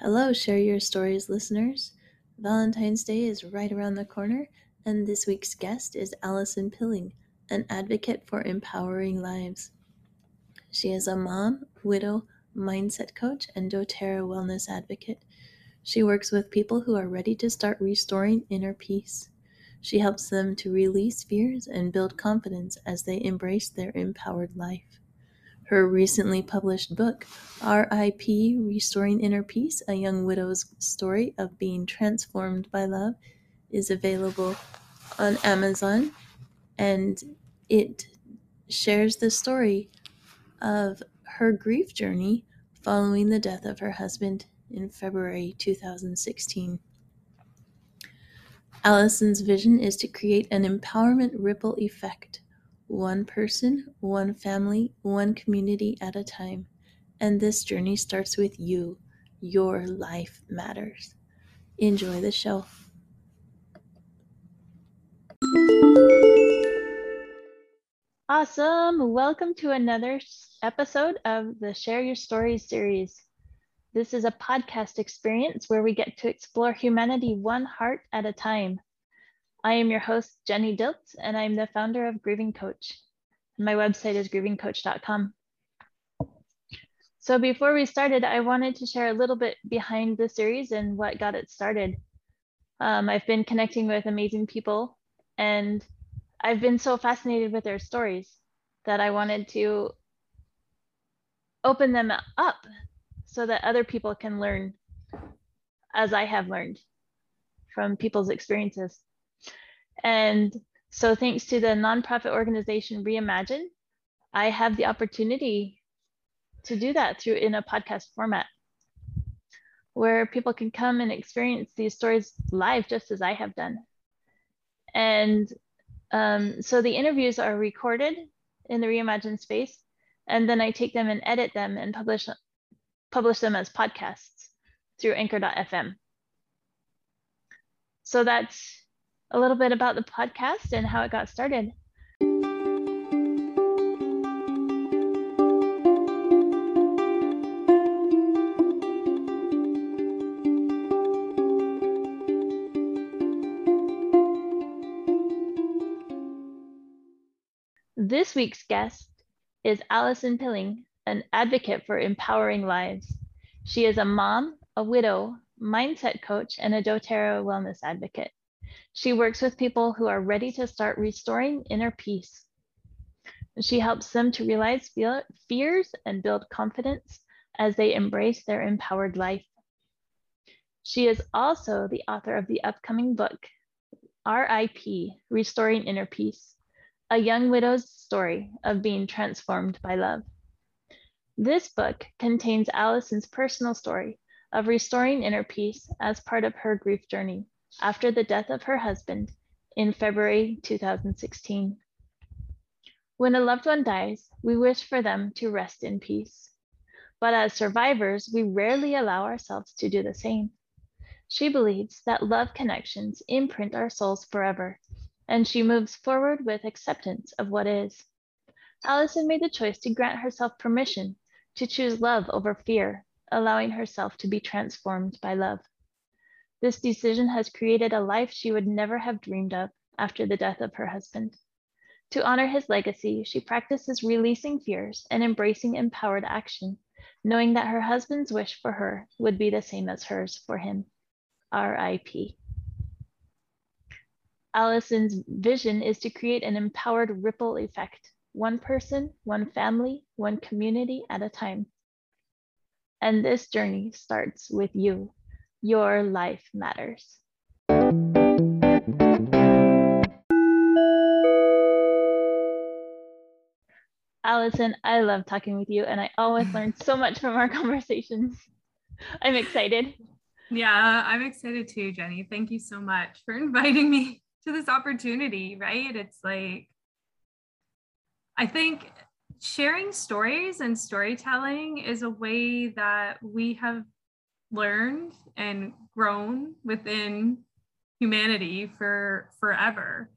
Hello, Share Your Stories listeners. Valentine's Day is right around the corner, and this week's guest is Allison Pilling, an advocate for empowering lives. She is a mom, widow, mindset coach, and doTERRA wellness advocate. She works with people who are ready to start restoring inner peace. She helps them to release fears and build confidence as they embrace their empowered life. Her recently published book, R.I.P. Restoring Inner Peace A Young Widow's Story of Being Transformed by Love, is available on Amazon and it shares the story of her grief journey following the death of her husband in February 2016. Allison's vision is to create an empowerment ripple effect one person, one family, one community at a time. And this journey starts with you. Your life matters. Enjoy the show. Awesome. Welcome to another episode of the Share Your Stories series. This is a podcast experience where we get to explore humanity one heart at a time. I am your host, Jenny Diltz, and I'm the founder of Grieving Coach. My website is grievingcoach.com. So before we started, I wanted to share a little bit behind the series and what got it started. Um, I've been connecting with amazing people, and I've been so fascinated with their stories that I wanted to open them up so that other people can learn as I have learned from people's experiences. And so thanks to the nonprofit organization Reimagine, I have the opportunity to do that through in a podcast format where people can come and experience these stories live just as I have done. And um, so the interviews are recorded in the Reimagine space, and then I take them and edit them and publish publish them as podcasts through anchor.fm. So that's a little bit about the podcast and how it got started. This week's guest is Allison Pilling, an advocate for empowering lives. She is a mom, a widow, mindset coach, and a doTERRA wellness advocate. She works with people who are ready to start restoring inner peace. She helps them to realize fears and build confidence as they embrace their empowered life. She is also the author of the upcoming book, RIP Restoring Inner Peace, a young widow's story of being transformed by love. This book contains Allison's personal story of restoring inner peace as part of her grief journey after the death of her husband in February 2016. When a loved one dies, we wish for them to rest in peace. But as survivors, we rarely allow ourselves to do the same. She believes that love connections imprint our souls forever, and she moves forward with acceptance of what is. Allison made the choice to grant herself permission to choose love over fear, allowing herself to be transformed by love. This decision has created a life she would never have dreamed of after the death of her husband. To honor his legacy, she practices releasing fears and embracing empowered action, knowing that her husband's wish for her would be the same as hers for him. RIP. Allison's vision is to create an empowered ripple effect, one person, one family, one community at a time. And this journey starts with you. Your life matters. Allison, I love talking with you, and I always learn so much from our conversations. I'm excited. Yeah, I'm excited too, Jenny. Thank you so much for inviting me to this opportunity, right? It's like, I think sharing stories and storytelling is a way that we have learned and grown within humanity for forever.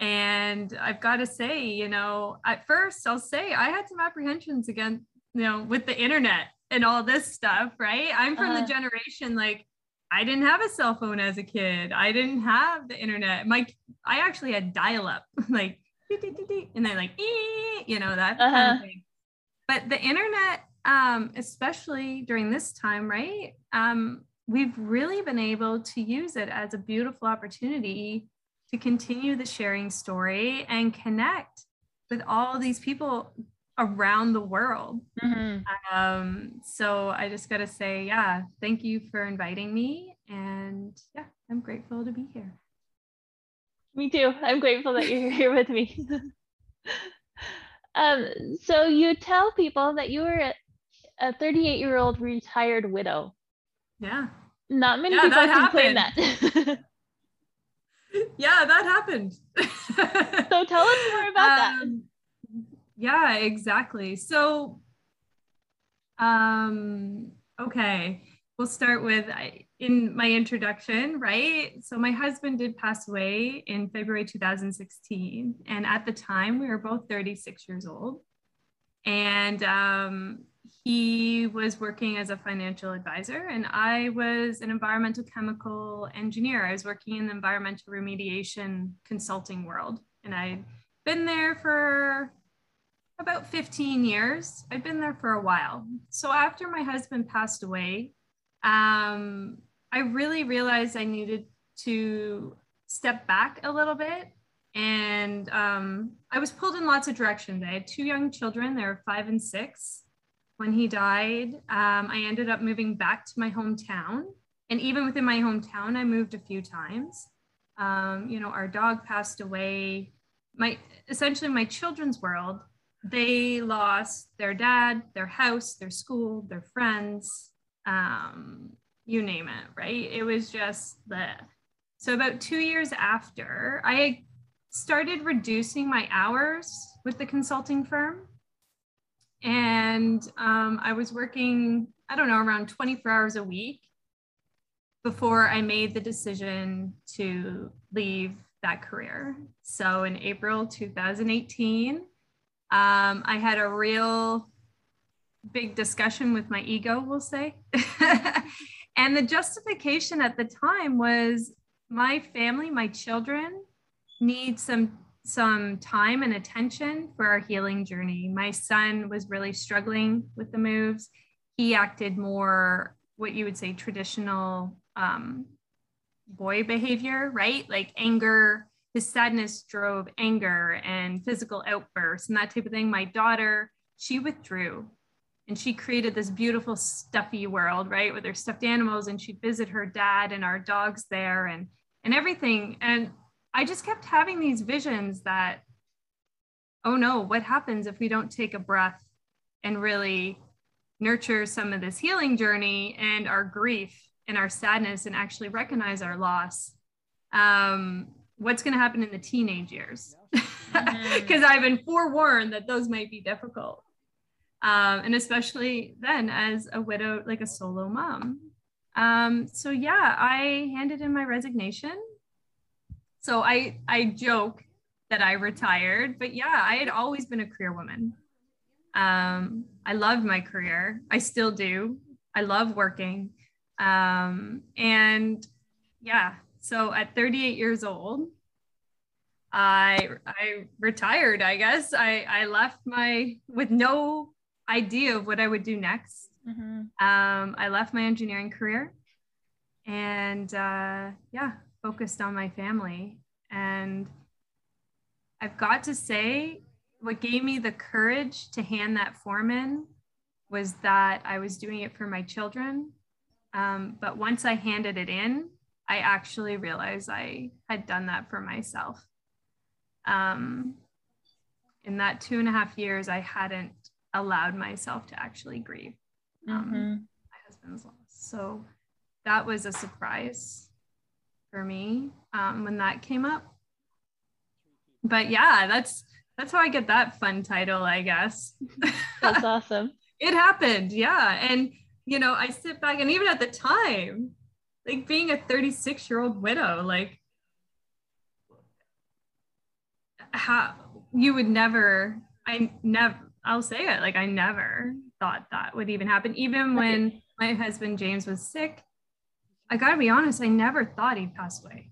And I've got to say, you know, at first I'll say I had some apprehensions again, you know, with the internet and all this stuff, right? I'm from Uh-huh. the generation like I didn't have a cell phone as a kid. I didn't have the internet. My I actually had dial up, like and then like you know that kind Uh-huh. of thing. But the internet, um, especially during this time, right? Um, we've really been able to use it as a beautiful opportunity to continue the sharing story and connect with all these people around the world. Mhm. Um, so I just got to say, yeah, thank you for inviting me. And yeah, I'm grateful to be here. Me too. I'm grateful that you're here with me. um, so you tell people that you were a- a 38 year old retired widow. Yeah. Not many Yeah, people that can claim that. Yeah, that happened. so tell us more about that. Um, Yeah, exactly. So, um, okay, we'll start with in my introduction, right? So, my husband did pass away in February 2016. And at the time, we were both 36 years old. And um, he was working as a financial advisor, and I was an environmental chemical engineer. I was working in the environmental remediation consulting world, and I'd been there for about 15 years. I'd been there for a while. So after my husband passed away, um, I really realized I needed to step back a little bit. And um, I was pulled in lots of directions. I had two young children, they were five and six. When he died, um, I ended up moving back to my hometown. And even within my hometown, I moved a few times. Um, you know, our dog passed away. My essentially my children's world they lost their dad, their house, their school, their friends, um, you name it, right? It was just the. So, about two years after, I started reducing my hours with the consulting firm. And um, I was working, I don't know, around 24 hours a week before I made the decision to leave that career. So, in April 2018, um, I had a real big discussion with my ego, we'll say. and the justification at the time was my family, my children need some some time and attention for our healing journey. My son was really struggling with the moves. He acted more what you would say traditional um, boy behavior, right? Like anger, his sadness drove anger and physical outbursts and that type of thing. My daughter, she withdrew and she created this beautiful stuffy world, right? With her stuffed animals and she'd visit her dad and our dogs there and and everything. And I just kept having these visions that, oh no, what happens if we don't take a breath and really nurture some of this healing journey and our grief and our sadness and actually recognize our loss? Um, what's going to happen in the teenage years because I've been forewarned that those might be difficult. Um, and especially then as a widow, like a solo mom. Um, so yeah, I handed in my resignation. So I I joke that I retired, but yeah, I had always been a career woman. Um, I loved my career. I still do. I love working. Um, and yeah, so at 38 years old, I I retired, I guess. I, I left my with no idea of what I would do next. Mhm. Um, I left my engineering career and uh, yeah, focused on my family. And I've got to say, what gave me the courage to hand that form in was that I was doing it for my children. Um, but once I handed it in, I actually realized I had done that for myself. Um, in that two and a half years, I hadn't allowed myself to actually grieve um, Mhm. my husband's loss. So that was a surprise for me um, when that came up. But yeah, that's that's how I get that fun title, I guess. That's awesome. it happened, yeah. And you know, I sit back and even at the time, like being a 36 year old widow, like how you would never, I never, I'll say it, like I never thought that would even happen. Even when my husband James was sick, I got to be honest, I never thought he'd pass away.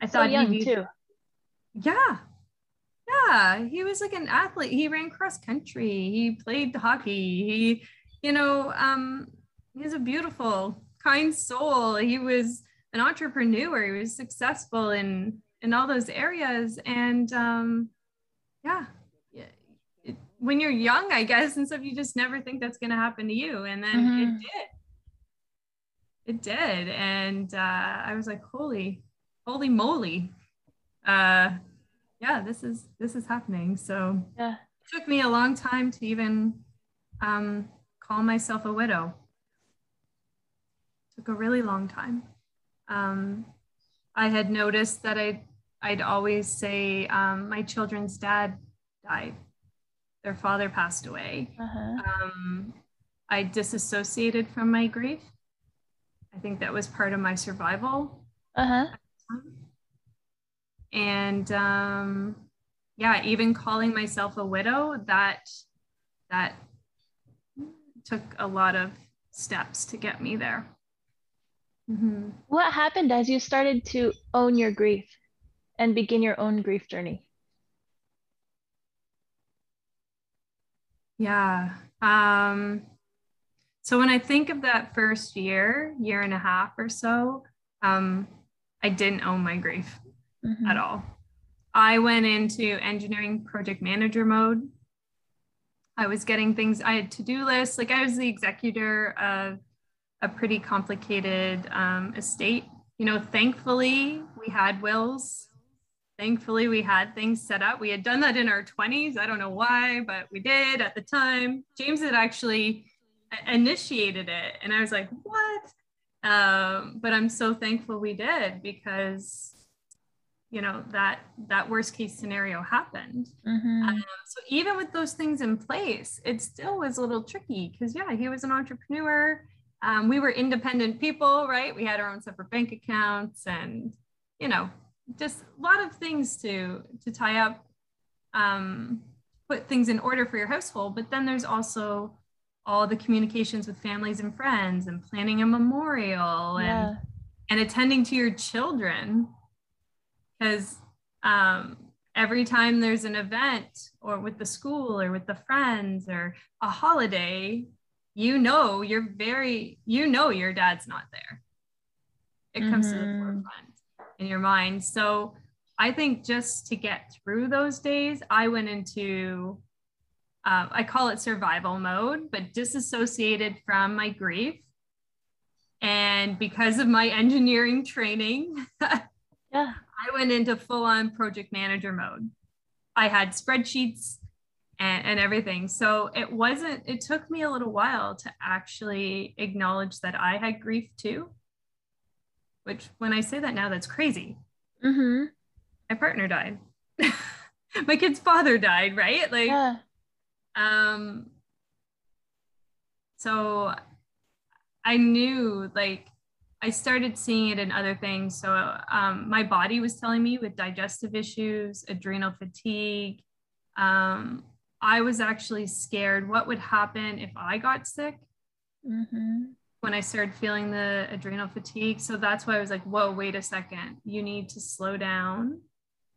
I so thought young he too. Yeah. Yeah. He was like an athlete. He ran cross country. He played hockey. He, you know, um, he's a beautiful, kind soul. He was an entrepreneur. He was successful in in all those areas. And um, yeah, when you're young, I guess, and stuff, you just never think that's going to happen to you. And then mm-hmm. it did. It did. And uh, I was like, holy, holy moly. Uh, yeah, this is this is happening. So yeah. it took me a long time to even um, call myself a widow. It took a really long time. Um, I had noticed that I I'd always say um, my children's dad died. Their father passed away. Uh-huh. Um, I disassociated from my grief. I think that was part of my survival. Uh-huh. And um, yeah, even calling myself a widow, that that took a lot of steps to get me there. Mm-hmm. What happened as you started to own your grief and begin your own grief journey? Yeah. Um, so when I think of that first year, year and a half or so, um, I didn't own my grief mm-hmm. at all. I went into engineering project manager mode. I was getting things, I had to do lists. Like I was the executor of a pretty complicated um, estate. You know, thankfully, we had wills. Thankfully, we had things set up. We had done that in our 20s. I don't know why, but we did at the time. James had actually initiated it. And I was like, what? Um, but I'm so thankful we did because you know that that worst case scenario happened mm-hmm. um, so even with those things in place it still was a little tricky because yeah he was an entrepreneur um, we were independent people, right? We had our own separate bank accounts and, you know, just a lot of things to, to tie up, um, put things in order for your household. But then there's also all the communications with families and friends and planning a memorial yeah. and, and attending to your children. Because um, every time there's an event or with the school or with the friends or a holiday, you know you're very you know your dad's not there it mm-hmm. comes to the mm-hmm. forefront in your mind so i think just to get through those days i went into uh, i call it survival mode but disassociated from my grief and because of my engineering training yeah i went into full-on project manager mode i had spreadsheets and, and everything. So it wasn't, it took me a little while to actually acknowledge that I had grief too. Which, when I say that now, that's crazy. Mm-hmm. My partner died. My kid's father died, right? Like, yeah. Um, so I knew like I started seeing it in other things. So um, my body was telling me with digestive issues, adrenal fatigue, um, I was actually scared what would happen if I got sick mm-hmm. when I started feeling the adrenal fatigue. So that's why I was like, whoa, wait a second. You need to slow down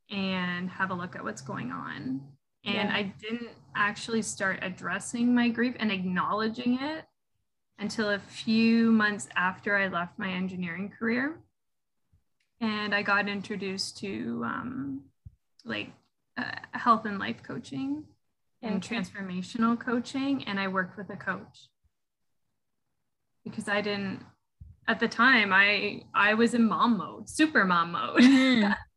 and have a look at what's going on. And yeah. I didn't actually start addressing my grief and acknowledging it until a few months after I left my engineering career. And I got introduced to um, like uh, health and life coaching and okay. transformational coaching and I worked with a coach because I didn't at the time I I was in mom mode, super mom mode. Mm-hmm.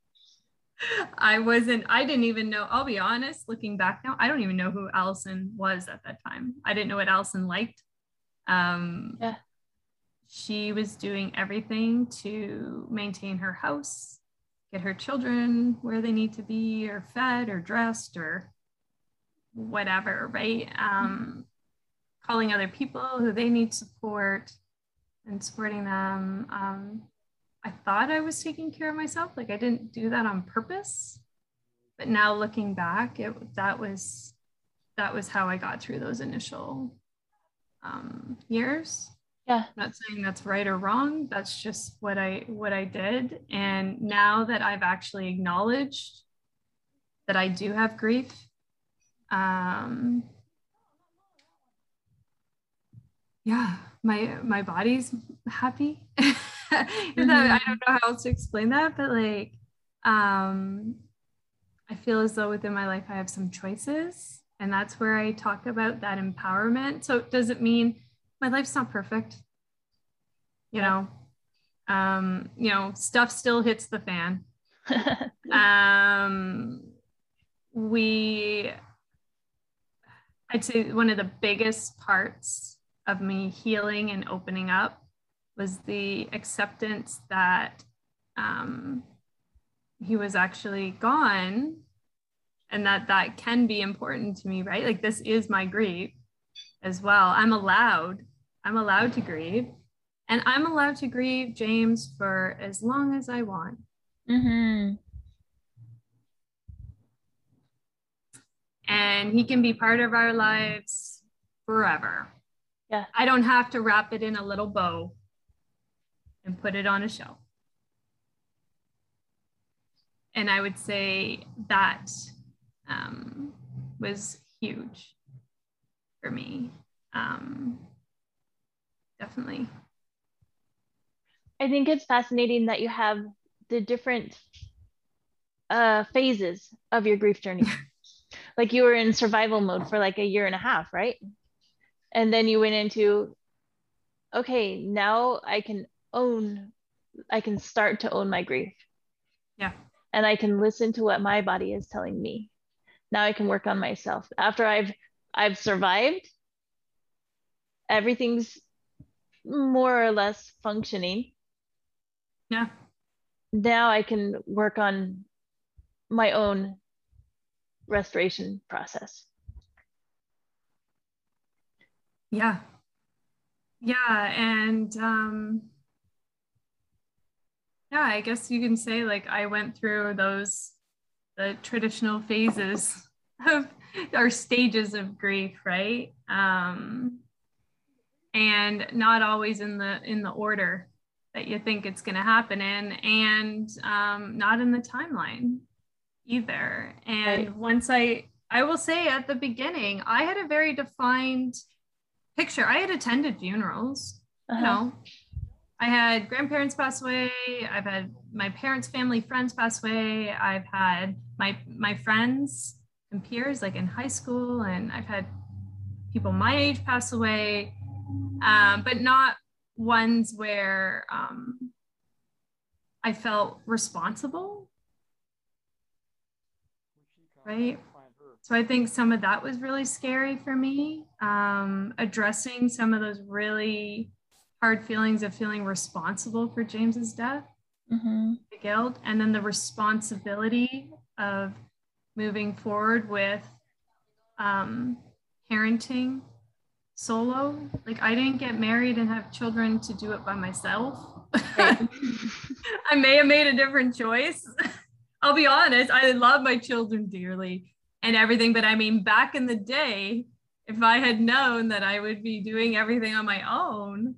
I wasn't I didn't even know, I'll be honest, looking back now, I don't even know who Allison was at that time. I didn't know what Allison liked. Um yeah. she was doing everything to maintain her house, get her children where they need to be or fed or dressed or whatever, right? Um, calling other people who they need support and supporting them. Um, I thought I was taking care of myself. Like I didn't do that on purpose. But now looking back, it that was that was how I got through those initial um, years. Yeah. Not saying that's right or wrong. That's just what I what I did. And now that I've actually acknowledged that I do have grief, um, yeah, my my body's happy. mm-hmm. I don't know how else to explain that, but like um I feel as though within my life I have some choices. And that's where I talk about that empowerment. So does it mean my life's not perfect? You know, um, you know, stuff still hits the fan. um, we, I'd say one of the biggest parts of me healing and opening up was the acceptance that um, he was actually gone and that that can be important to me right? Like this is my grief as well. I'm allowed i'm allowed to grieve and i'm allowed to grieve james for as long as i want. Mm-hmm. and he can be part of our lives forever. Yeah. I don't have to wrap it in a little bow and put it on a shelf and I would say that um, was huge for me. Um, definitely. I think it's fascinating that you have the different uh, phases of your grief journey. like you were in survival mode for like a year and a half, right? And then you went into, okay, now I can own, I can start to own my grief. Yeah and I can listen to what my body is telling me. Now I can work on myself. After I've I've survived, everything's more or less functioning. Yeah. Now I can work on my own restoration process. Yeah. Yeah. And um, yeah i guess you can say like i went through those the traditional phases of our stages of grief right um and not always in the in the order that you think it's going to happen in and um not in the timeline either and right. once i i will say at the beginning i had a very defined picture i had attended funerals uh-huh. you know I had grandparents pass away. I've had my parents' family friends pass away. I've had my my friends and peers like in high school, and I've had people my age pass away, um, but not ones where um, I felt responsible. Right. So I think some of that was really scary for me. Um, addressing some of those really hard feelings of feeling responsible for James's death, mm-hmm. the guilt, and then the responsibility of moving forward with um, parenting solo. Like I didn't get married and have children to do it by myself. Right. I may have made a different choice. I'll be honest, I love my children dearly and everything, but I mean, back in the day, if I had known that I would be doing everything on my own,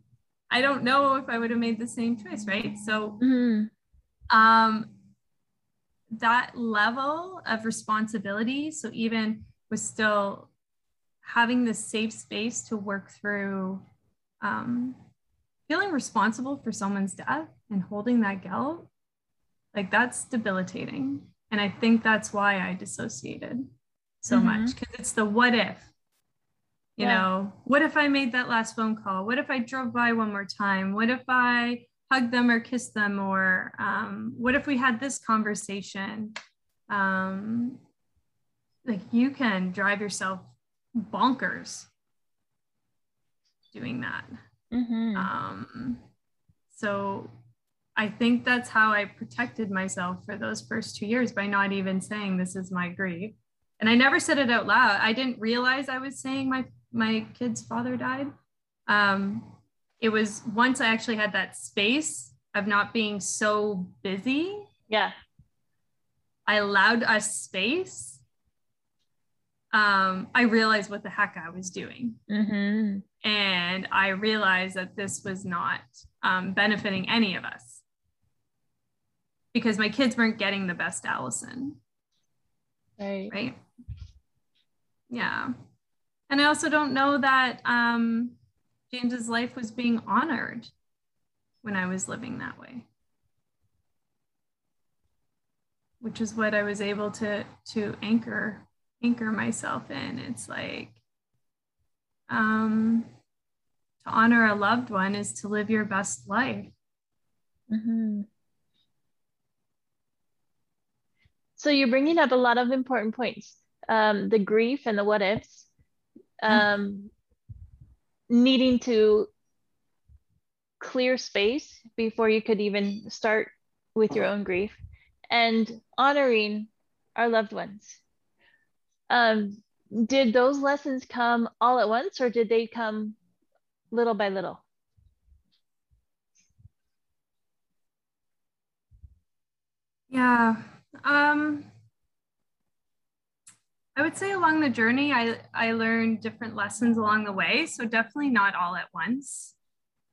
I don't know if I would have made the same choice, right? So mm-hmm. um that level of responsibility, so even with still having this safe space to work through um, feeling responsible for someone's death and holding that guilt, like that's debilitating. And I think that's why I dissociated so mm-hmm. much because it's the what if you yeah. know what if i made that last phone call? What if i drove by one more time? What if i hugged them or kissed them or um, what if we had this conversation? Um, like you can drive yourself bonkers doing that. Mm-hmm. um, so i think that's how i protected myself for those first two years by not even saying this is my grief. And i never said it out loud. I didn't realize i was saying my my kid's father died. Um, it was once I actually had that space of not being so busy. Yeah. I allowed us space um, I realized what the heck I was doing. Mm-hmm. And I realized that this was not um, benefiting any of us because my kids weren't getting the best Allison. Right. Right. Yeah. And I also don't know that um, James's life was being honored when I was living that way. Which is what I was able to to anchor anchor myself in. It's like um, to honor a loved one is to live your best life. Mm-hmm. So you're bringing up a lot of important points. Um, the grief and the what ifs, um, needing to clear space before you could even start with your own grief, and honoring our loved ones. Um, did those lessons come all at once, or did they come little by little? Yeah. Um, I would say along the journey, I, I learned different lessons along the way. So definitely not all at once.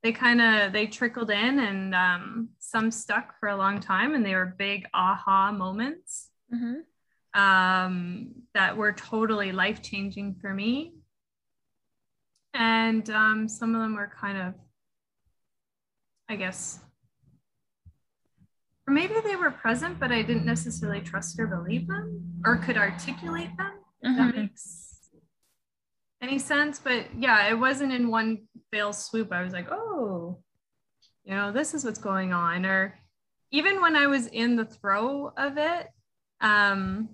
They kind of, they trickled in and um, some stuck for a long time and they were big aha moments Mm-hmm. um, that were totally life-changing for me. And um, some of them were kind of, I guess, or maybe they were present, but I didn't necessarily trust or believe them or could articulate them. If that makes any sense. But yeah, it wasn't in one fell swoop. I was like, oh, you know, this is what's going on. Or even when I was in the throw of it, um,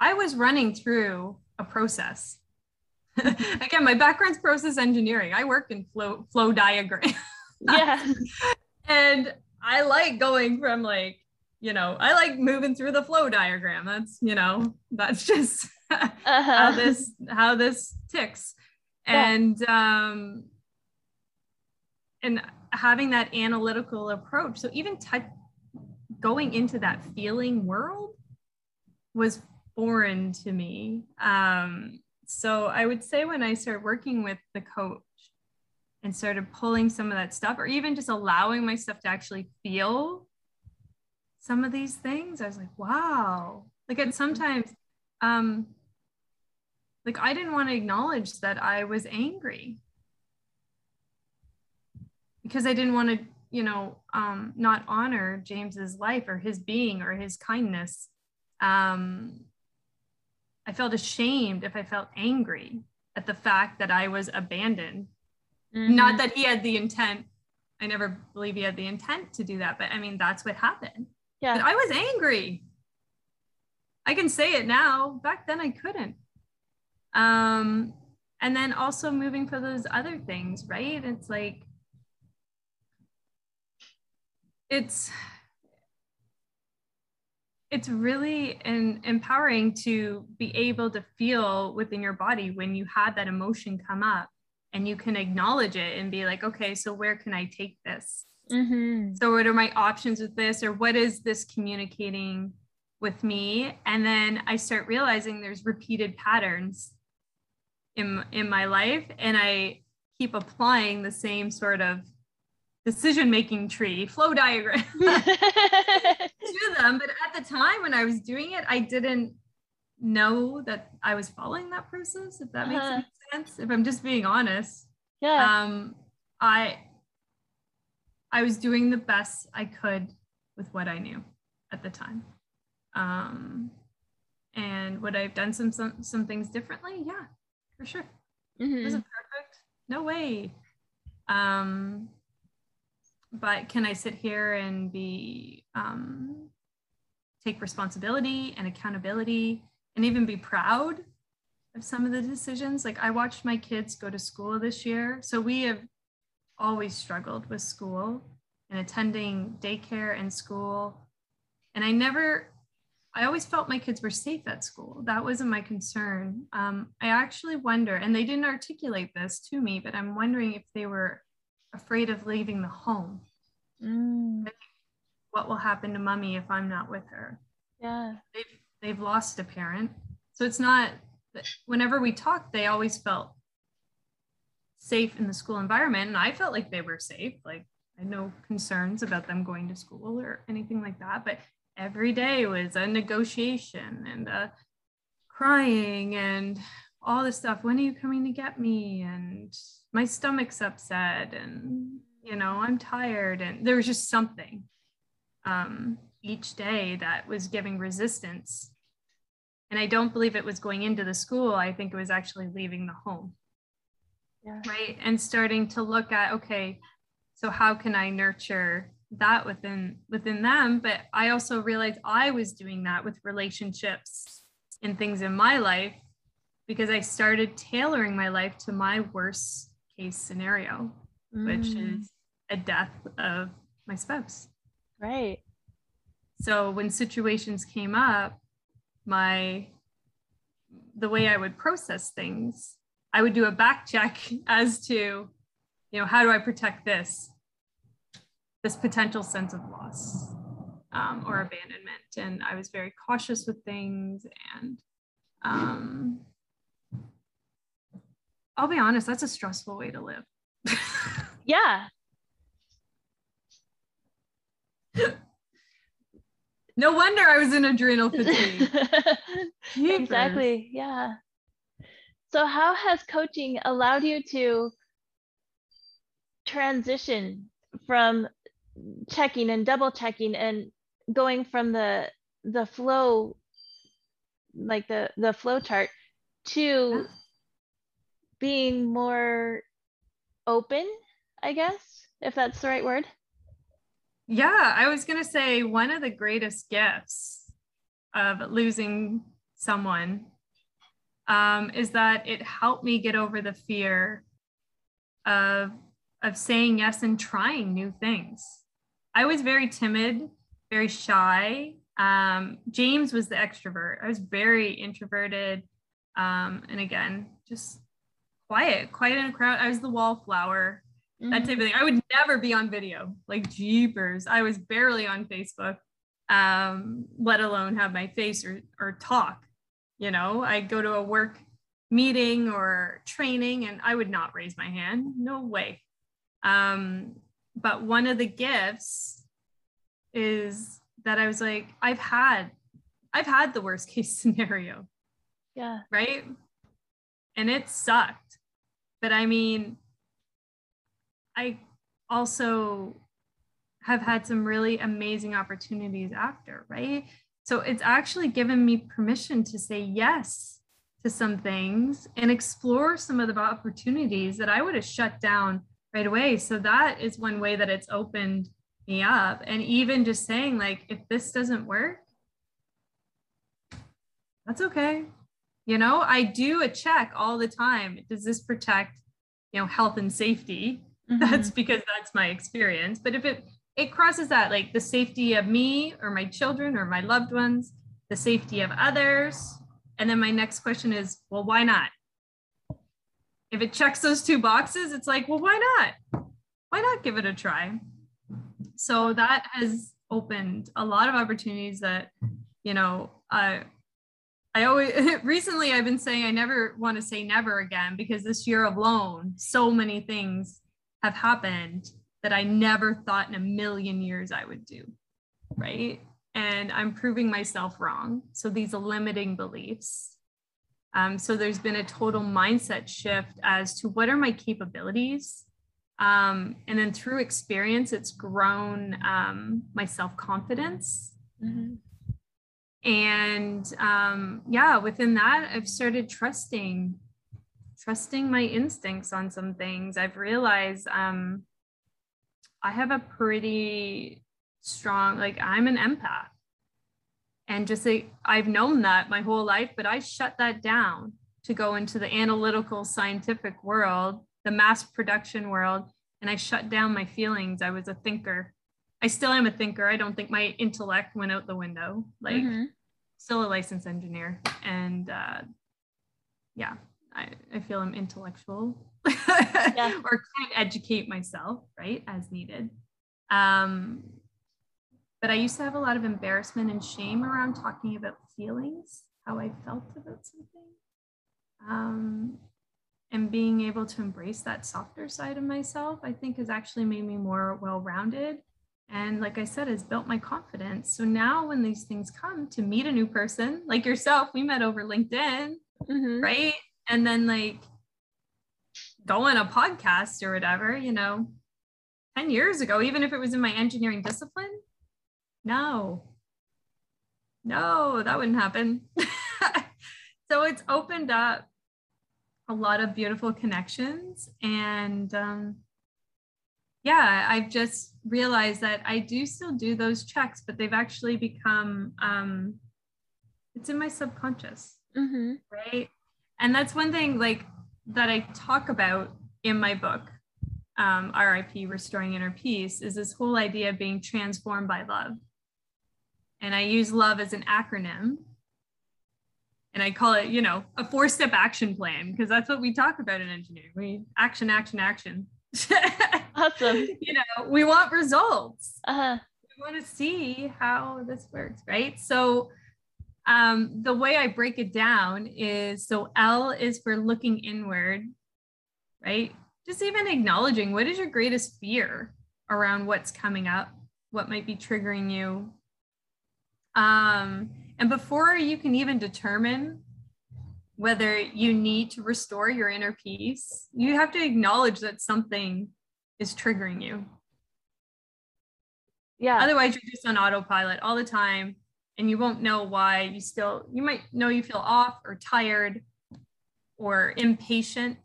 I was running through a process. Again, my background's process engineering. I worked in flow flow diagram. Yeah. and I like going from like, you know, I like moving through the flow diagram. That's, you know, that's just how Uh-huh. this how this ticks. Yeah. And um and having that analytical approach. So even t- going into that feeling world was foreign to me. Um so I would say when I started working with the coach and started pulling some of that stuff, or even just allowing myself to actually feel some of these things, I was like, wow. Like, and sometimes, um, like I didn't want to acknowledge that I was angry because I didn't want to, you know, um, not honor James's life or his being or his kindness. Um, I felt ashamed if I felt angry at the fact that I was abandoned Mhm. not that he had the intent. I never believe he had the intent to do that but i mean that's what happened. But yeah. i was angry. I can say it now. Back then i couldn't. Um and then also moving for those other things right? It's like it's it's really an, empowering to be able to feel within your body when you had that emotion come up and you can acknowledge it and be like okay so where can i take this? Mhm. so what are my options with this or what is this communicating with me? And then i start realizing there's repeated patterns in in my life and i keep applying the same sort of decision making tree flow diagram to them. But at the time when i was doing it i didn't know that i was following that process if that makes Uh-huh. any sense. If i'm just being honest. Yeah. um i i was doing the best i could with what i knew at the time. Um and would i've done some some, some things differently? Yeah for sure. Mhm. isn't perfect. No way. Um but can i sit here and be um take responsibility and accountability and even be proud of some of the decisions like i watched my kids go to school this year so we have always struggled with school and attending daycare and school and i never I always felt my kids were safe at school. That wasn't my concern. Um, I actually wonder, and they didn't articulate this to me, but I'm wondering if they were afraid of leaving the home. Mm. What will happen to mommy if I'm not with her? Yeah. They've, they've lost a parent. So it's not, whenever we talked, they always felt safe in the school environment. And I felt like they were safe. Like I had no concerns about them going to school or anything like that. But every day was a negotiation and a crying and all this stuff. When are you coming to get me? And my stomach's upset and you know, I'm tired. And there was just something um, each day that was giving resistance. And I don't believe it was going into the school. I think it was actually leaving the home. Yeah. Right. And starting to look at, okay, so how can I nurture that within within them? But I also realized I was doing that with relationships and things in my life because I started tailoring my life to my worst case scenario, mm. which is a death of my spouse. Right. So when situations came up, my the way I would process things, I would do a back check as to, you know, how do I protect this, this potential sense of loss um, or abandonment. And I was very cautious with things. And um, I'll be honest, that's a stressful way to live. yeah. no wonder I was in adrenal fatigue. exactly. Yeah. So, how has coaching allowed you to transition from checking and double checking and going from the the flow like the the flow chart to being more open i guess if that's the right word yeah, I was going to say one of the greatest gifts of losing someone um, is that it helped me get over the fear of of saying yes and trying new things. I was very timid, very shy. Um, James was the extrovert. I was very introverted, um, and again, just quiet, quiet in a crowd. I was the wallflower mm-hmm. that type of thing. I would never be on video, like jeepers. I was barely on Facebook, um, let alone have my face or or talk. You know, I'd go to a work meeting or training and I would not raise my hand. No way. Um, but one of the gifts is that I was like, I've had, I've had the worst case scenario. Yeah. Right. And it sucked. But I mean, I also have had some really amazing opportunities after, right? So it's actually given me permission to say yes to some things and explore some of the opportunities that I would have shut down right away. So that is one way that it's opened me up. And even just saying, like, if this doesn't work, that's okay. You know, I do a check all the time. Does this protect, you know, health and safety? Mm-hmm. That's because that's my experience. But if it it crosses that like the safety of me or my children or my loved ones, the safety of others, and then my next question is, well, why not? If it checks those two boxes, it's like, well, why not? Why not give it a try? So that has opened a lot of opportunities that, you know, I I always recently I've been saying I never want to say never again because this year alone, so many things have happened that I never thought in a million years I would do. Right. And I'm proving myself wrong. So these limiting beliefs. Um, so there's been a total mindset shift as to what are my capabilities. Um, and then through experience, it's grown um, my self confidence. Mm-hmm. And um, yeah, within that, I've started trusting trusting my instincts on some things. I've realized um, I have a pretty strong, like, I'm an empath. And just like, I've known that my whole life, but I shut that down to go into the analytical scientific world, the mass production world, and I shut down my feelings. I was a thinker. I still am a thinker. I don't think my intellect went out the window. Like, mm-hmm. still a licensed engineer. And uh, yeah, I, I feel I'm intellectual yeah. or kind of educate myself, right, as needed. Um, but I used to have a lot of embarrassment and shame around talking about feelings, how I felt about something. and being able to embrace that softer side of myself, I think has actually made me more well rounded. And like I said, has built my confidence. So now when these things come to meet a new person, like yourself, we met over LinkedIn, mm-hmm. right? And then like go on a podcast or whatever, you know, 10 years ago, even if it was in my engineering discipline, no, no, that wouldn't happen. so it's opened up a lot of beautiful connections. And um, yeah, I've just realized that I do still do those checks, but they've actually become, um, it's in my subconscious, mm-hmm. right? And that's one thing like that I talk about in my book, um, RIP, Restoring Inner Peace, is this whole idea of being transformed by love. And I use love as an acronym and I call it, you know, a four step action plan because that's what we talk about in engineering. We action, action, action. awesome. you know, we want results. Uh-huh. We want to see how this works, right? So, um, the way I break it down is so L is for looking inward, right? Just even acknowledging what is your greatest fear around what's coming up, what might be triggering you. Um, and before you can even determine whether you need to restore your inner peace, you have to acknowledge that something is triggering you. Yeah. Otherwise, you're just on autopilot all the time and you won't know why you still, you might know you feel off or tired or impatient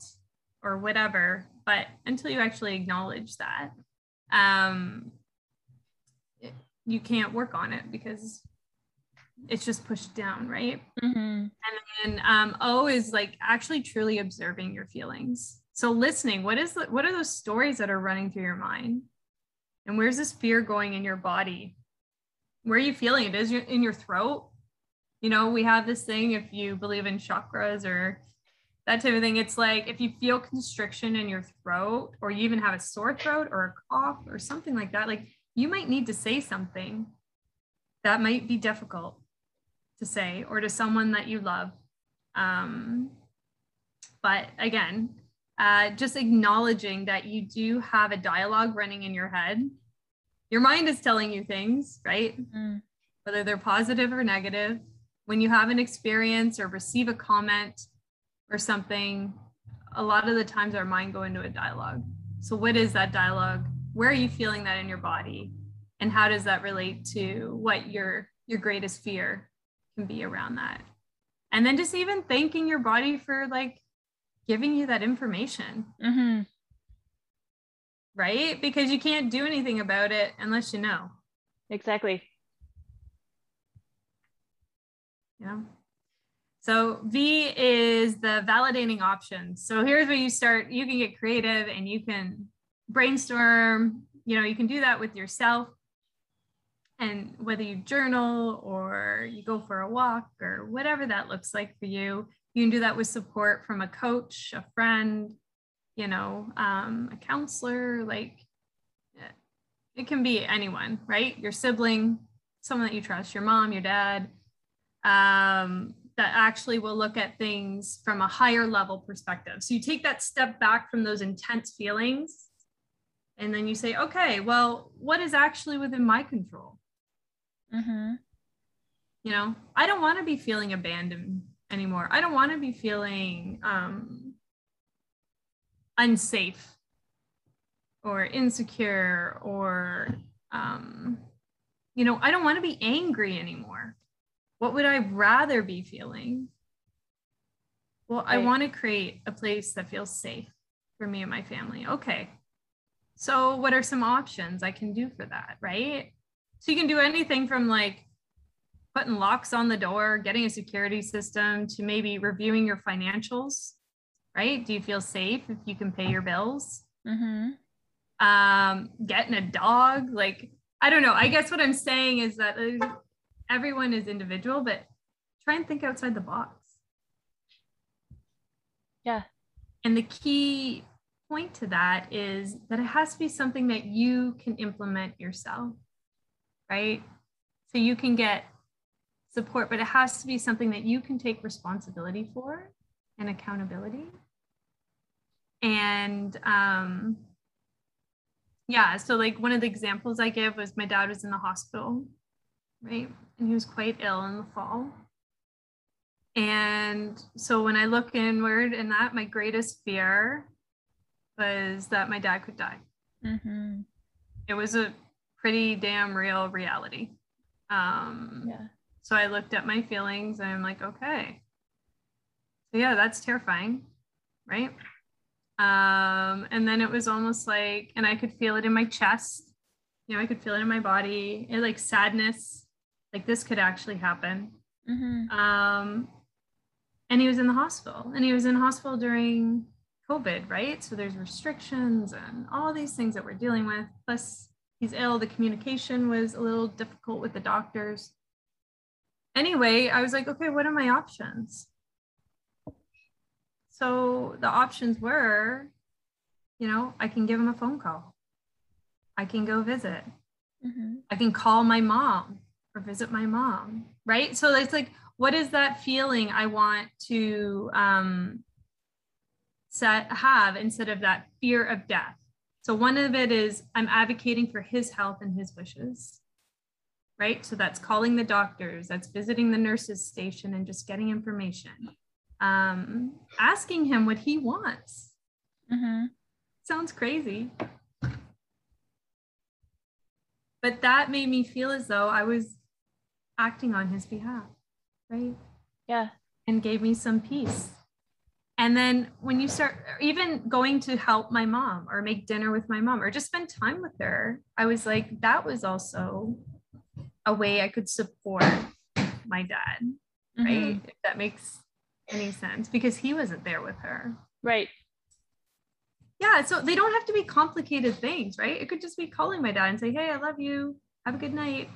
or whatever, but until you actually acknowledge that, um, you can't work on it because it's just pushed down, right? Mm-hmm. And then um, O is like actually truly observing your feelings. So listening, what is the, what are those stories that are running through your mind? And where's this fear going in your body? Where are you feeling it? Is in your throat? You know, we have this thing if you believe in chakras or that type of thing. It's like if you feel constriction in your throat, or you even have a sore throat or a cough or something like that, like you might need to say something that might be difficult to say or to someone that you love. Um, but again, uh, just acknowledging that you do have a dialogue running in your head. Your mind is telling you things, right? Mm. Whether they're positive or negative. When you have an experience or receive a comment or something, a lot of the times our mind go into a dialogue. So, what is that dialogue? Where are you feeling that in your body? And how does that relate to what your your greatest fear can be around that. And then just even thanking your body for like giving you that information. Mm-hmm. Right? Because you can't do anything about it unless you know. Exactly. Yeah. So V is the validating options. So here's where you start, you can get creative and you can brainstorm, you know, you can do that with yourself and whether you journal or you go for a walk or whatever that looks like for you, you can do that with support from a coach, a friend, you know, um, a counselor. Like it can be anyone, right? Your sibling, someone that you trust, your mom, your dad, um, that actually will look at things from a higher level perspective. So you take that step back from those intense feelings and then you say, okay, well, what is actually within my control? Mm-hmm. You know, I don't want to be feeling abandoned anymore. I don't want to be feeling um, unsafe or insecure or, um, you know, I don't want to be angry anymore. What would I rather be feeling? Well, right. I want to create a place that feels safe for me and my family. Okay. So, what are some options I can do for that? Right. So you can do anything from like putting locks on the door, getting a security system, to maybe reviewing your financials, right? Do you feel safe if you can pay your bills? Mm-hmm. Um, getting a dog, like, I don't know. I guess what I'm saying is that everyone is individual, but try and think outside the box. Yeah. And the key point to that is that it has to be something that you can implement yourself right? So you can get support, but it has to be something that you can take responsibility for and accountability. And um, yeah, so like one of the examples I give was my dad was in the hospital, right? And he was quite ill in the fall. And so when I look inward in that, my greatest fear was that my dad could die. Mm-hmm. It was a pretty damn real reality. Um, yeah. So I looked at my feelings and I'm like, okay. So yeah, that's terrifying, right? Um, and then it was almost like, and I could feel it in my chest. You know, I could feel it in my body. It like sadness, like this could actually happen. Mm-hmm. Um, and he was in the hospital, and he was in hospital during COVID, right? So there's restrictions and all these things that we're dealing with. Plus, he's ill. The communication was a little difficult with the doctors. Anyway, I was like, okay, what are my options? So the options were, you know, I can give him a phone call. I can go visit. Mm-hmm. I can call my mom or visit my mom, right? So it's like, what is that feeling I want to um, set have instead of that fear of death? So one of it is I'm advocating for his health and his wishes, right? So that's calling the doctors, that's visiting the nurses station and just getting information um, asking him what he wants. Mm-hmm. Sounds crazy. But that made me feel as though I was acting on his behalf, right? Yeah. And gave me some peace. And then when you start even going to help my mom or make dinner with my mom or just spend time with her, I was like, that was also a way I could support my dad, right? Mm-hmm. If that makes any sense because he wasn't there with her. Right. Yeah. So they don't have to be complicated things, right? It could just be calling my dad and say, Hey, I love you. Have a good night.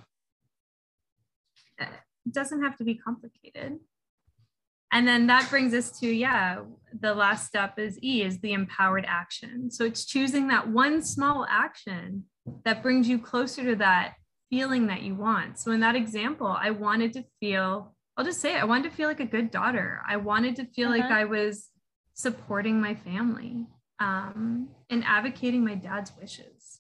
It doesn't have to be complicated. And then that brings us to, yeah, the last step is E is the empowered action. So it's choosing that one small action that brings you closer to that feeling that you want. So in that example, I wanted to feel I'll just say it, I wanted to feel like a good daughter. I wanted to feel uh-huh. like I was supporting my family um, and advocating my dad's wishes.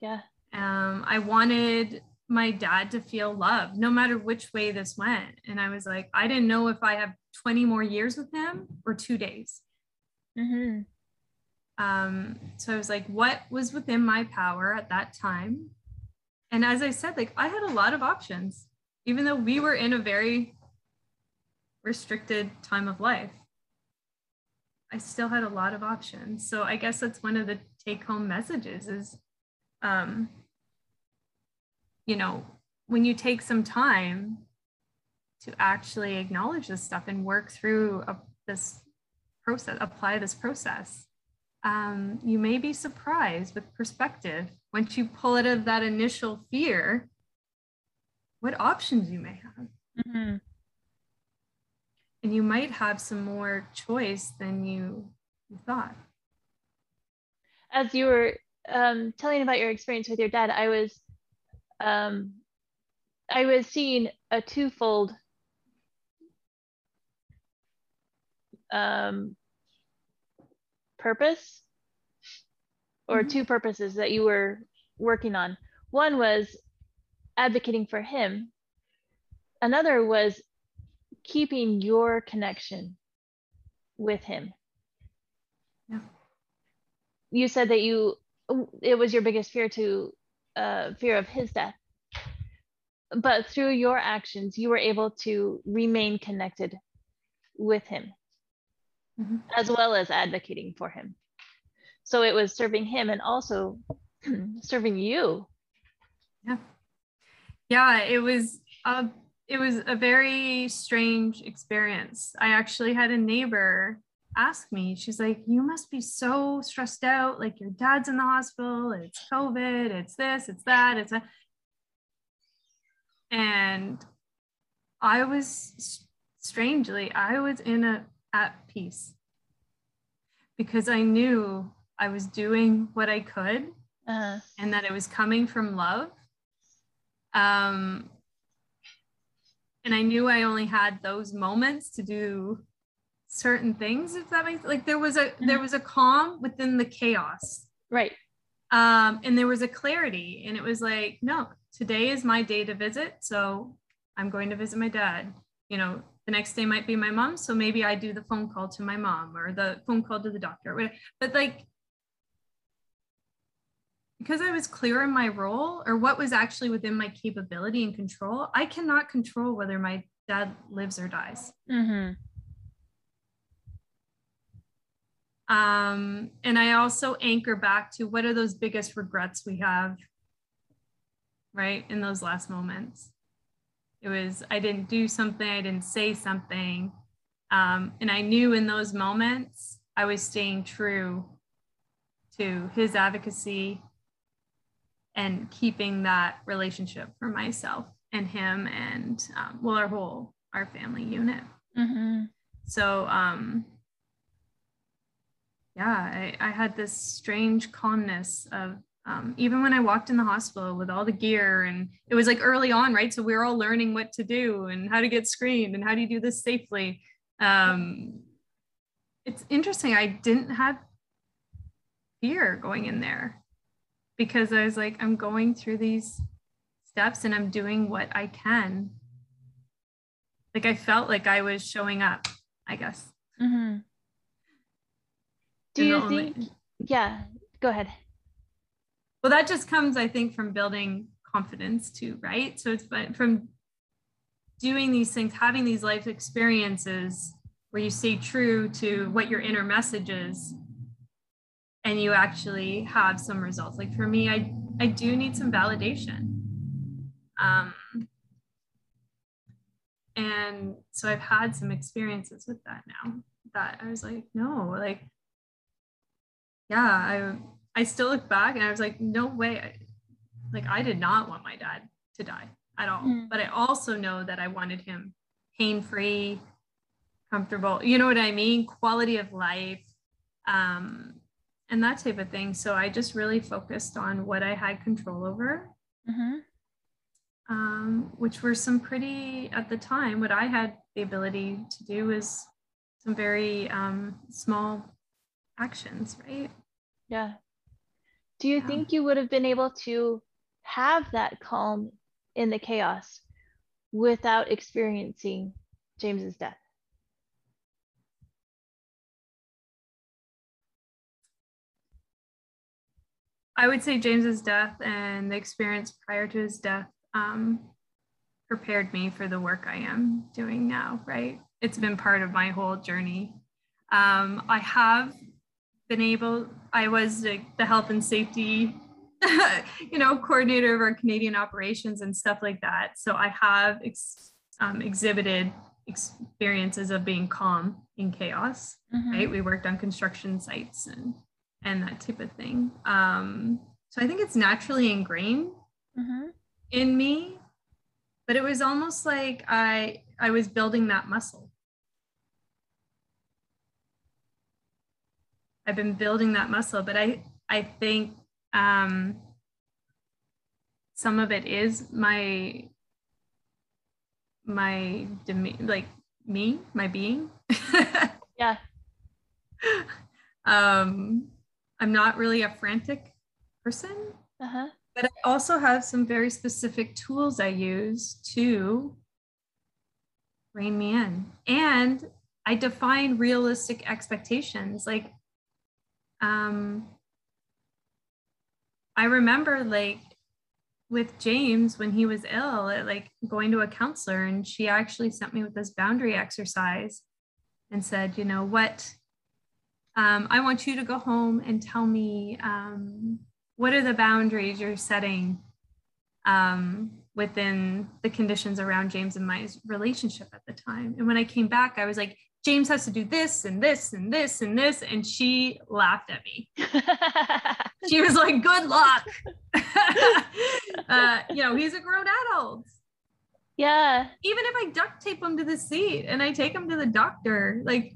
Yeah. Um, I wanted my dad to feel loved no matter which way this went. And I was like, I didn't know if I have 20 more years with him or two days. Mm-hmm. Um, so I was like, what was within my power at that time? And as I said, like I had a lot of options, even though we were in a very restricted time of life. I still had a lot of options. So I guess that's one of the take home messages is, um, you know, when you take some time to actually acknowledge this stuff and work through a, this process, apply this process, um, you may be surprised with perspective once you pull out of that initial fear, what options you may have. Mm-hmm and you might have some more choice than you, you thought. As you were um, telling about your experience with your dad, I was um, I was seeing a twofold um, purpose or mm-hmm. two purposes that you were working on. One was advocating for him. Another was keeping your connection with him. Yeah. You said that you it was your biggest fear to uh, fear of his death. But through your actions, you were able to remain connected with him, mm-hmm. as well as advocating for him. So it was serving him and also serving you. Yeah. Yeah, it was a it was a very strange experience. I actually had a neighbor ask me, she's like, You must be so stressed out. Like, your dad's in the hospital, it's COVID, it's this, it's that, it's a. And I was strangely, I was in a at peace because I knew I was doing what I could uh-huh. and that it was coming from love. Um, and I knew I only had those moments to do certain things if that makes like there was a there was a calm within the chaos. Right. Um and there was a clarity. And it was like no today is my day to visit. So i'm going to visit my dad. You know the next day might be my mom. So maybe i do the phone call to my mom or the phone call to the doctor but like because I was clear in my role or what was actually within my capability and control, I cannot control whether my dad lives or dies. Mm-hmm. Um, and I also anchor back to what are those biggest regrets we have, right? In those last moments. It was, I didn't do something, I didn't say something. Um, and I knew in those moments I was staying true to his advocacy and keeping that relationship for myself and him and um, well our whole our family unit mm-hmm. so um yeah I, I had this strange calmness of um, even when I walked in the hospital with all the gear and it was like early on, right? So we were all learning what to do and how to get screened and how do you do this safely. Um, it's interesting. I didn't have fear going in there because I was like, I'm going through these steps and I'm doing what I can. Like I felt like I was showing up, I guess. Mm-hmm. Do you think? Only... Yeah, go ahead. Well, that just comes, I think, from building confidence too, right? So it's from doing these things, having these life experiences where you stay true to what your inner message is and you actually have some results. Like for me, I, I do need some validation. Um, and so I've had some experiences with that now that I was like, no, like, yeah, I, I still look back and I was like, no way. I, like I did not want my dad to die at all. Mm. But I also know that I wanted him pain-free, comfortable, you know what I mean? Quality of life. Um, and that type of thing. So I just really focused on what I had control over, mm-hmm. um, which were some pretty, at the time, what I had the ability to do was some very um, small actions, right? Yeah. Do you yeah. think you would have been able to have that calm in the chaos without experiencing James's death? I would say James's death and the experience prior to his death um, prepared me for the work I am doing now, right? It's been part of my whole journey. Um, I have been able, I was the, the health and safety, you know, coordinator of our Canadian operations and stuff like that. So I have ex, um, exhibited experiences of being calm in chaos, mm-hmm. right? We worked on construction sites and and that type of thing. Um, so I think it's naturally ingrained mm-hmm. in me, but it was almost like I I was building that muscle. I've been building that muscle, but I I think um, some of it is my my deme- like me, my being. yeah. um I'm not really a frantic person, uh-huh. but I also have some very specific tools I use to rein me in. And I define realistic expectations. Like, um, I remember like with James when he was ill, like going to a counselor, and she actually sent me with this boundary exercise and said, you know, what um, I want you to go home and tell me um, what are the boundaries you're setting um, within the conditions around James and my relationship at the time. And when I came back, I was like, James has to do this and this and this and this. And she laughed at me. she was like, good luck. uh, you know, he's a grown adult. Yeah. Even if I duct tape him to the seat and I take him to the doctor, like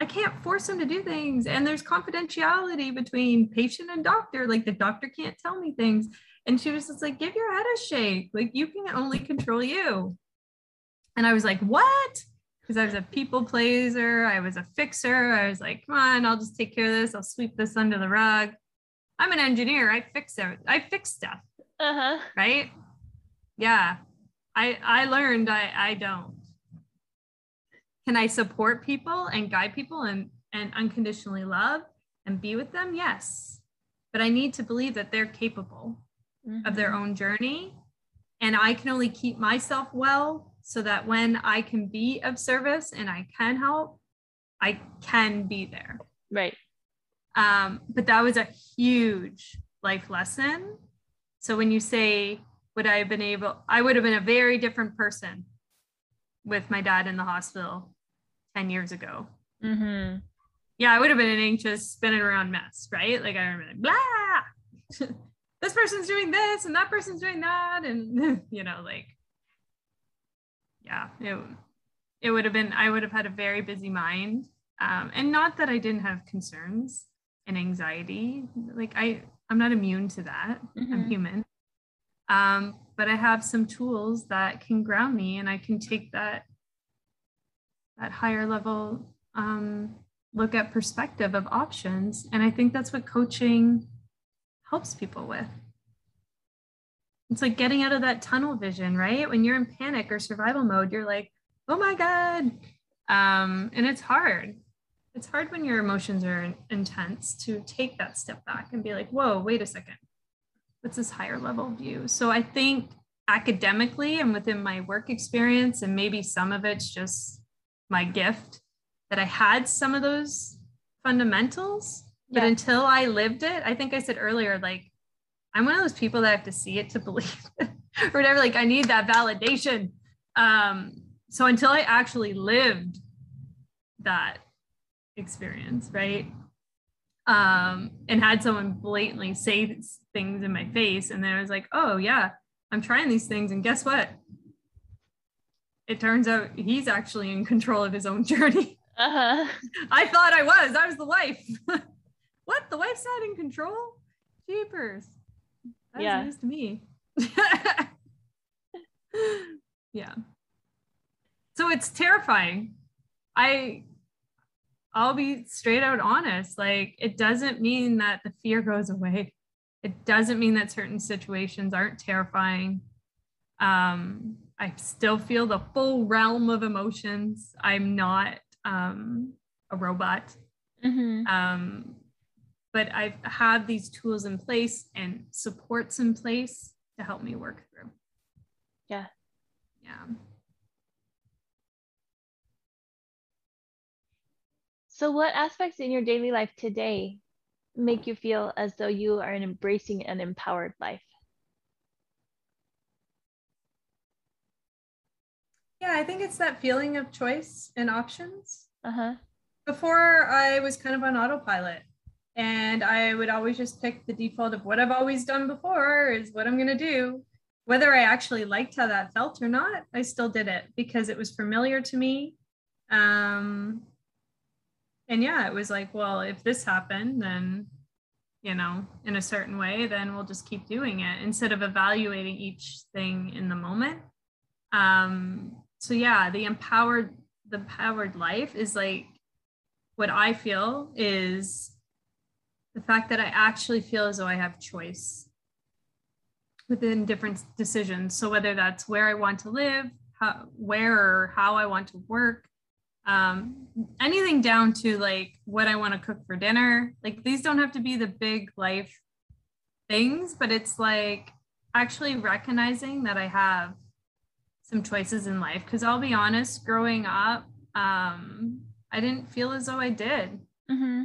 I can't force them to do things. And there's confidentiality between patient and doctor. Like the doctor can't tell me things. And she was just like, give your head a shake. Like you can only control you. And I was like, what? because I was a people pleaser. I was a fixer. I was like, come on, I'll just take care of this. I'll sweep this under the rug. I'm an engineer. I fix it. I fix stuff. Uh-huh. Right. Yeah. I I learned I I don't. Can I support people and guide people and and unconditionally love and be with them? Yes. But I need to believe that they're capable mm-hmm. of their mm-hmm. own journey and I can only keep myself well so that when I can be of service and I can help, I can be there. Right. Um, but that was a huge life lesson. So when you say, would I have been able, I would have been a very different person with my dad in the hospital 10 years ago. Mm-hmm. Yeah, I would have been an anxious, spinning around mess, right? Like I remember, like, blah, this person's doing this and that person's doing that. And, you know, like, yeah, it, it would have been, I would have had a very busy mind. Um, and not that I didn't have concerns and anxiety. Like I, I'm not immune to that. Mm-hmm. I'm human. Um, but I have some tools that can ground me and I can take that, that higher level um, look at perspective of options. And I think that's what coaching helps people with. It's like getting out of that tunnel vision, right? When you're in panic or survival mode, you're like, oh my God. Um, and it's hard. It's hard when your emotions are intense to take that step back and be like, whoa, wait a second. What's this higher level view? So I think academically and within my work experience, and maybe some of it's just my gift, that I had some of those fundamentals but until I lived it, I think I said earlier, like, I'm one of those people that have to see it to believe it or whatever. Like, I need that validation. Um, so until I actually lived that experience, right? Um, and had someone blatantly say things in my face, and then I was like, oh, yeah, I'm trying these things. And guess what? It turns out he's actually in control of his own journey. Uh-huh. I thought I was. I was the wife. what? The wife's not in control? Jeepers. That's yeah. news to me. yeah. So it's terrifying. I I'll be straight out honest. Like it doesn't mean that the fear goes away. It doesn't mean that certain situations aren't terrifying. Um, I still feel the full realm of emotions. I'm not um, a robot. Mm-hmm. Um, but I have had these tools in place and supports in place to help me work through. Yeah. Yeah. So, what aspects in your daily life today make you feel as though you are embracing an empowered life? Yeah, I think it's that feeling of choice and options. Uh huh. Before, I was kind of on autopilot and I would always just pick the default of what I've always done before is what I'm going to do. Whether I actually liked how that felt or not, I still did it because it was familiar to me. Um, and yeah, it was like, well, if this happened, then, you know, in a certain way, then we'll just keep doing it instead of evaluating each thing in the moment. Um, so yeah, the empowered, the empowered life is like what I feel is the fact that I actually feel as though I have choice within different decisions. So whether that's where I want to live, how, where or how I want to work, um, anything down to like what I want to cook for dinner. Like these don't have to be the big life things, but it's like actually recognizing that I have some choices in life. Because I'll be honest, growing up, um, I didn't feel as though I did. Mm-hmm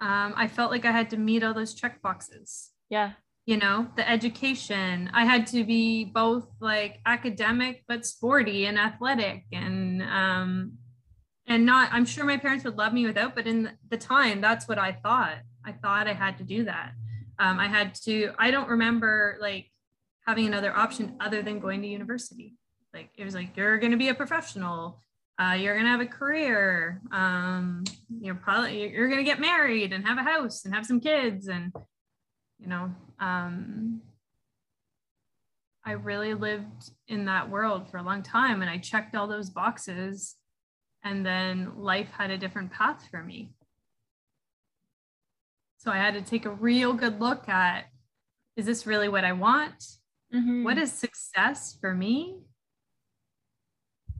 um, I felt like I had to meet all those check boxes. Yeah. You know, the education. I had to be both like academic but sporty and athletic and um and not I'm sure my parents would love me without, but in the time that's what I thought. I thought I had to do that. Um, I had to, I don't remember like having another option other than going to university. Like it was like, you're gonna be a professional uh, you're gonna have a career um, you're probably you're gonna get married and have a house and have some kids and you know um, i really lived in that world for a long time and i checked all those boxes and then life had a different path for me. So I had to take a real good look at is this really what I want? Mm-hmm. What is success for me?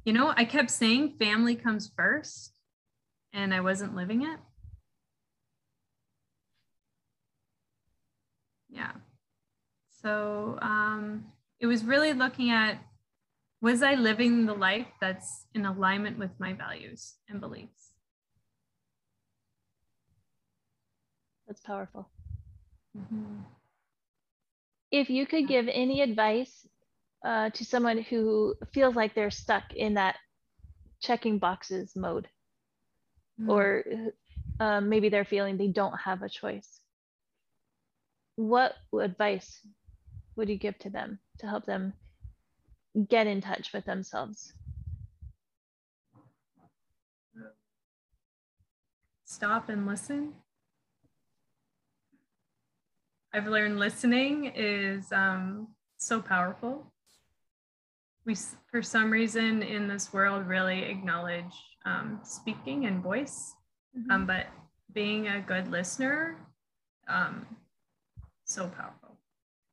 You know, I kept saying family comes first, and I wasn't living it. Yeah. So um, it was really looking at was I living the life that's in alignment with my values and beliefs? That's powerful. Mm-hmm. If you could give any advice uh, to someone who feels like they're stuck in that checking boxes mode, mm-hmm. or uh, maybe they're feeling they don't have a choice, what advice would you give to them to help them get in touch with themselves? Stop and listen. I've learned listening is um, so powerful. We, for some reason, in this world, really acknowledge um, speaking and voice, mm-hmm. um, but being a good listener, um, so powerful.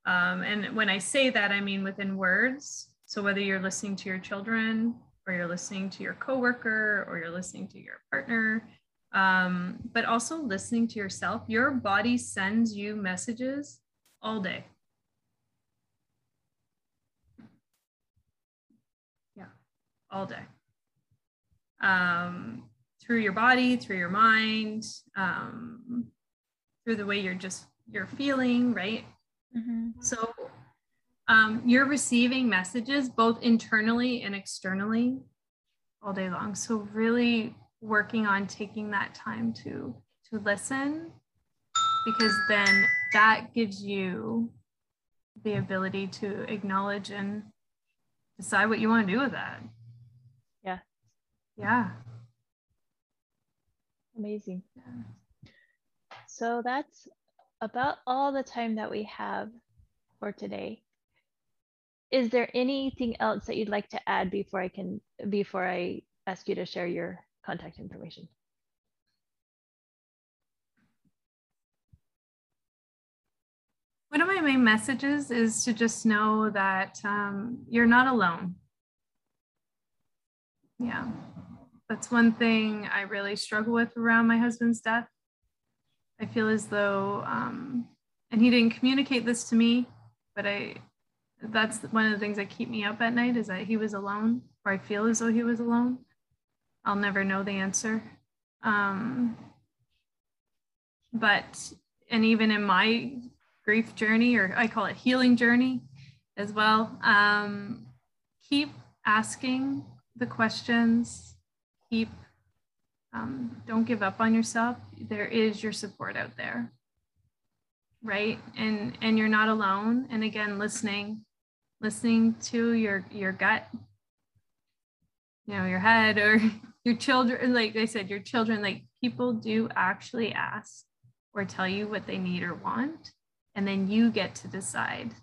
Um, and when I say that, I mean within words. So whether you're listening to your children, or you're listening to your coworker, or you're listening to your partner, um, but also listening to yourself. Your body sends you messages all day. Yeah, all day. Um, through your body, through your mind, um, through the way you're just you're feeling, right? Mm-hmm. So um, you're receiving messages both internally and externally all day long. So really working on taking that time to to listen because then that gives you the ability to acknowledge and decide what you want to do with that. Yeah. Yeah. Amazing. Yeah. So that's about all the time that we have for today. Is there anything else that you'd like to add before I can before I ask you to share your contact information? One of my main messages is to just know that um, you're not alone. Yeah, that's one thing I really struggle with around my husband's death I feel as though, um, and he didn't communicate this to me, but I, that's one of the things that keep me up at night is that he was alone, or I feel as though he was alone. I'll never know the answer. Um, but, and even in my grief journey, or I call it healing journey as well, um, keep asking the questions, keep um, don't give up on yourself. There is your support out there. Right? And and you're not alone. And again listening listening to your your gut you know your head or your children like i said your children like people do actually ask or tell you what they need or want and then you get to decide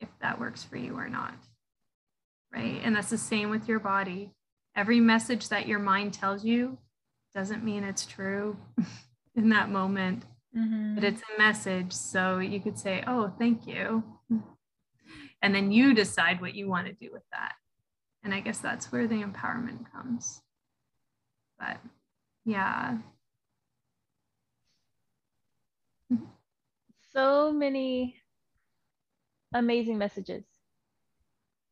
if that works for you or not right and that's the same with your body every message that your mind tells you doesn't mean it's true in that moment, mm-hmm. but it's a message. So you could say, Oh, thank you. And then you decide what you want to do with that. And I guess that's where the empowerment comes. But yeah. So many amazing messages.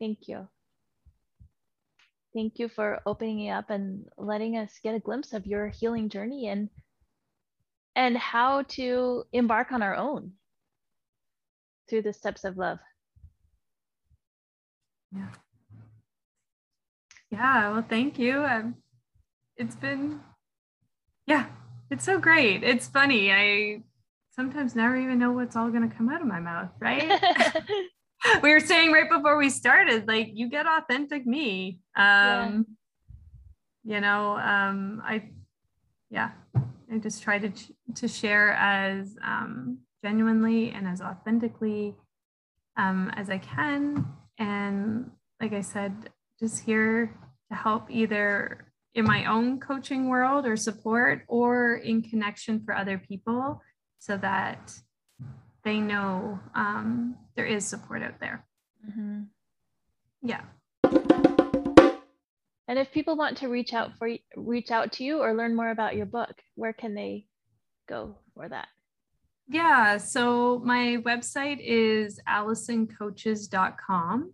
Thank you. Thank you for opening it up and letting us get a glimpse of your healing journey and and how to embark on our own through the steps of love. Yeah. Yeah, well, thank you. Um, it's been, yeah, it's so great. It's funny. I sometimes never even know what's all going to come out of my mouth, right? we were saying right before we started, like you get authentic me. Um, yeah. you know, um, I, yeah, I just try to, to share as um, genuinely and as authentically um, as I can. And like I said, just here to help either in my own coaching world or support or in connection for other people so that they know um, there is support out there. Mm-hmm. Yeah. And if people want to reach out for reach out to you or learn more about your book, where can they go for that? Yeah, so my website is allisoncoaches.com.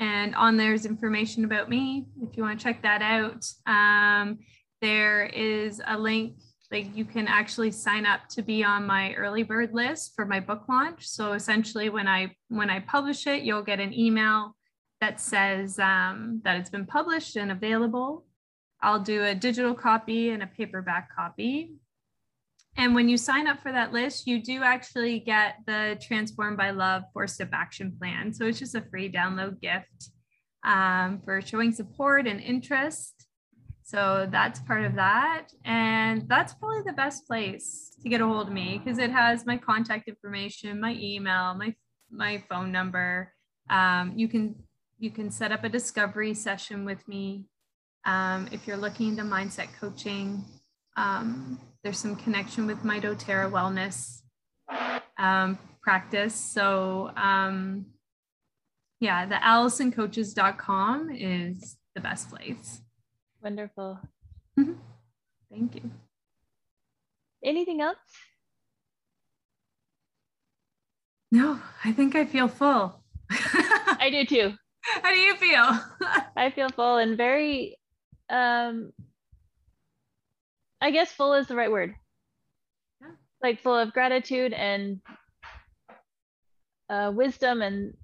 And on there's information about me if you want to check that out. Um, there is a link, like you can actually sign up to be on my early bird list for my book launch. So essentially when I when I publish it, you'll get an email that says um, that it's been published and available. I'll do a digital copy and a paperback copy. And when you sign up for that list, you do actually get the Transform by Love four step action plan. So it's just a free download gift um, for showing support and interest. So that's part of that. And that's probably the best place to get a hold of me because it has my contact information, my email, my, my phone number. Um, you can you can set up a discovery session with me um, if you're looking into mindset coaching. Um, there's some connection with my doTERRA wellness um, practice. So um, yeah, the allisoncoaches.com is the best place. Wonderful. Mm-hmm. Thank you. Anything else? No, I think I feel full. I do too. How do you feel? I feel full and very um I guess full is the right word. Yeah. Like full of gratitude and uh, wisdom and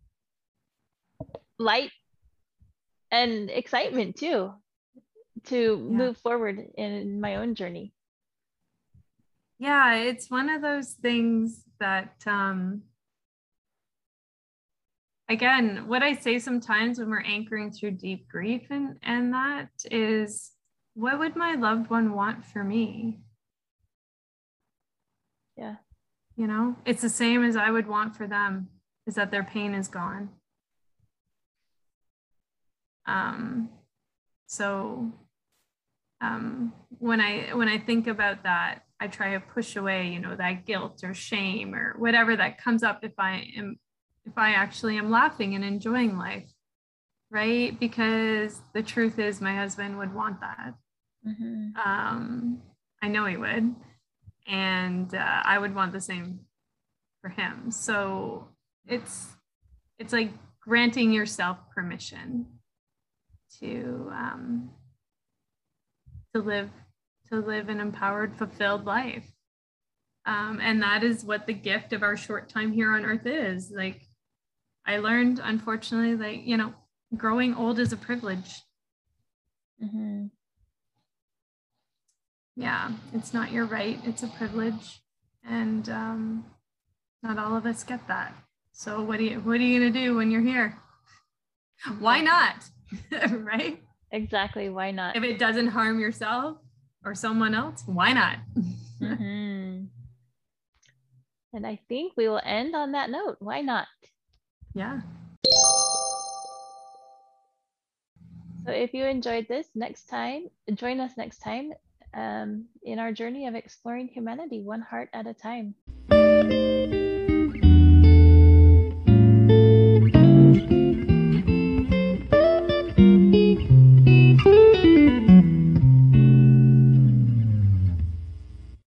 light and excitement too to yeah. move forward in my own journey. Yeah, it's one of those things that um again, what I say sometimes when we're anchoring through deep grief and and that is what would my loved one want for me? Yeah. You know, it's the same as I would want for them is that their pain is gone. Um, so um, when I when I think about that, I try to push away, you know, that guilt or shame or whatever that comes up if I am if I actually am laughing and enjoying life, right? Because the truth is, my husband would want that. Mm-hmm. Um, I know he would. And uh, I would want the same for him. So it's it's like granting yourself permission to um, to live to live an empowered, fulfilled life. Um, and that is what the gift of our short time here on earth is. Like I learned, unfortunately, that you know, growing old is a privilege. Mm-hmm yeah, it's not your right, it's a privilege. And um, not all of us get that. So what do you what are you gonna do when you're here? Why not? right? Exactly. Why not? If it doesn't harm yourself or someone else, why not? mm-hmm. And I think we will end on that note. Why not? Yeah. So if you enjoyed this next time, join us next time um, in our journey of exploring humanity one heart at a time.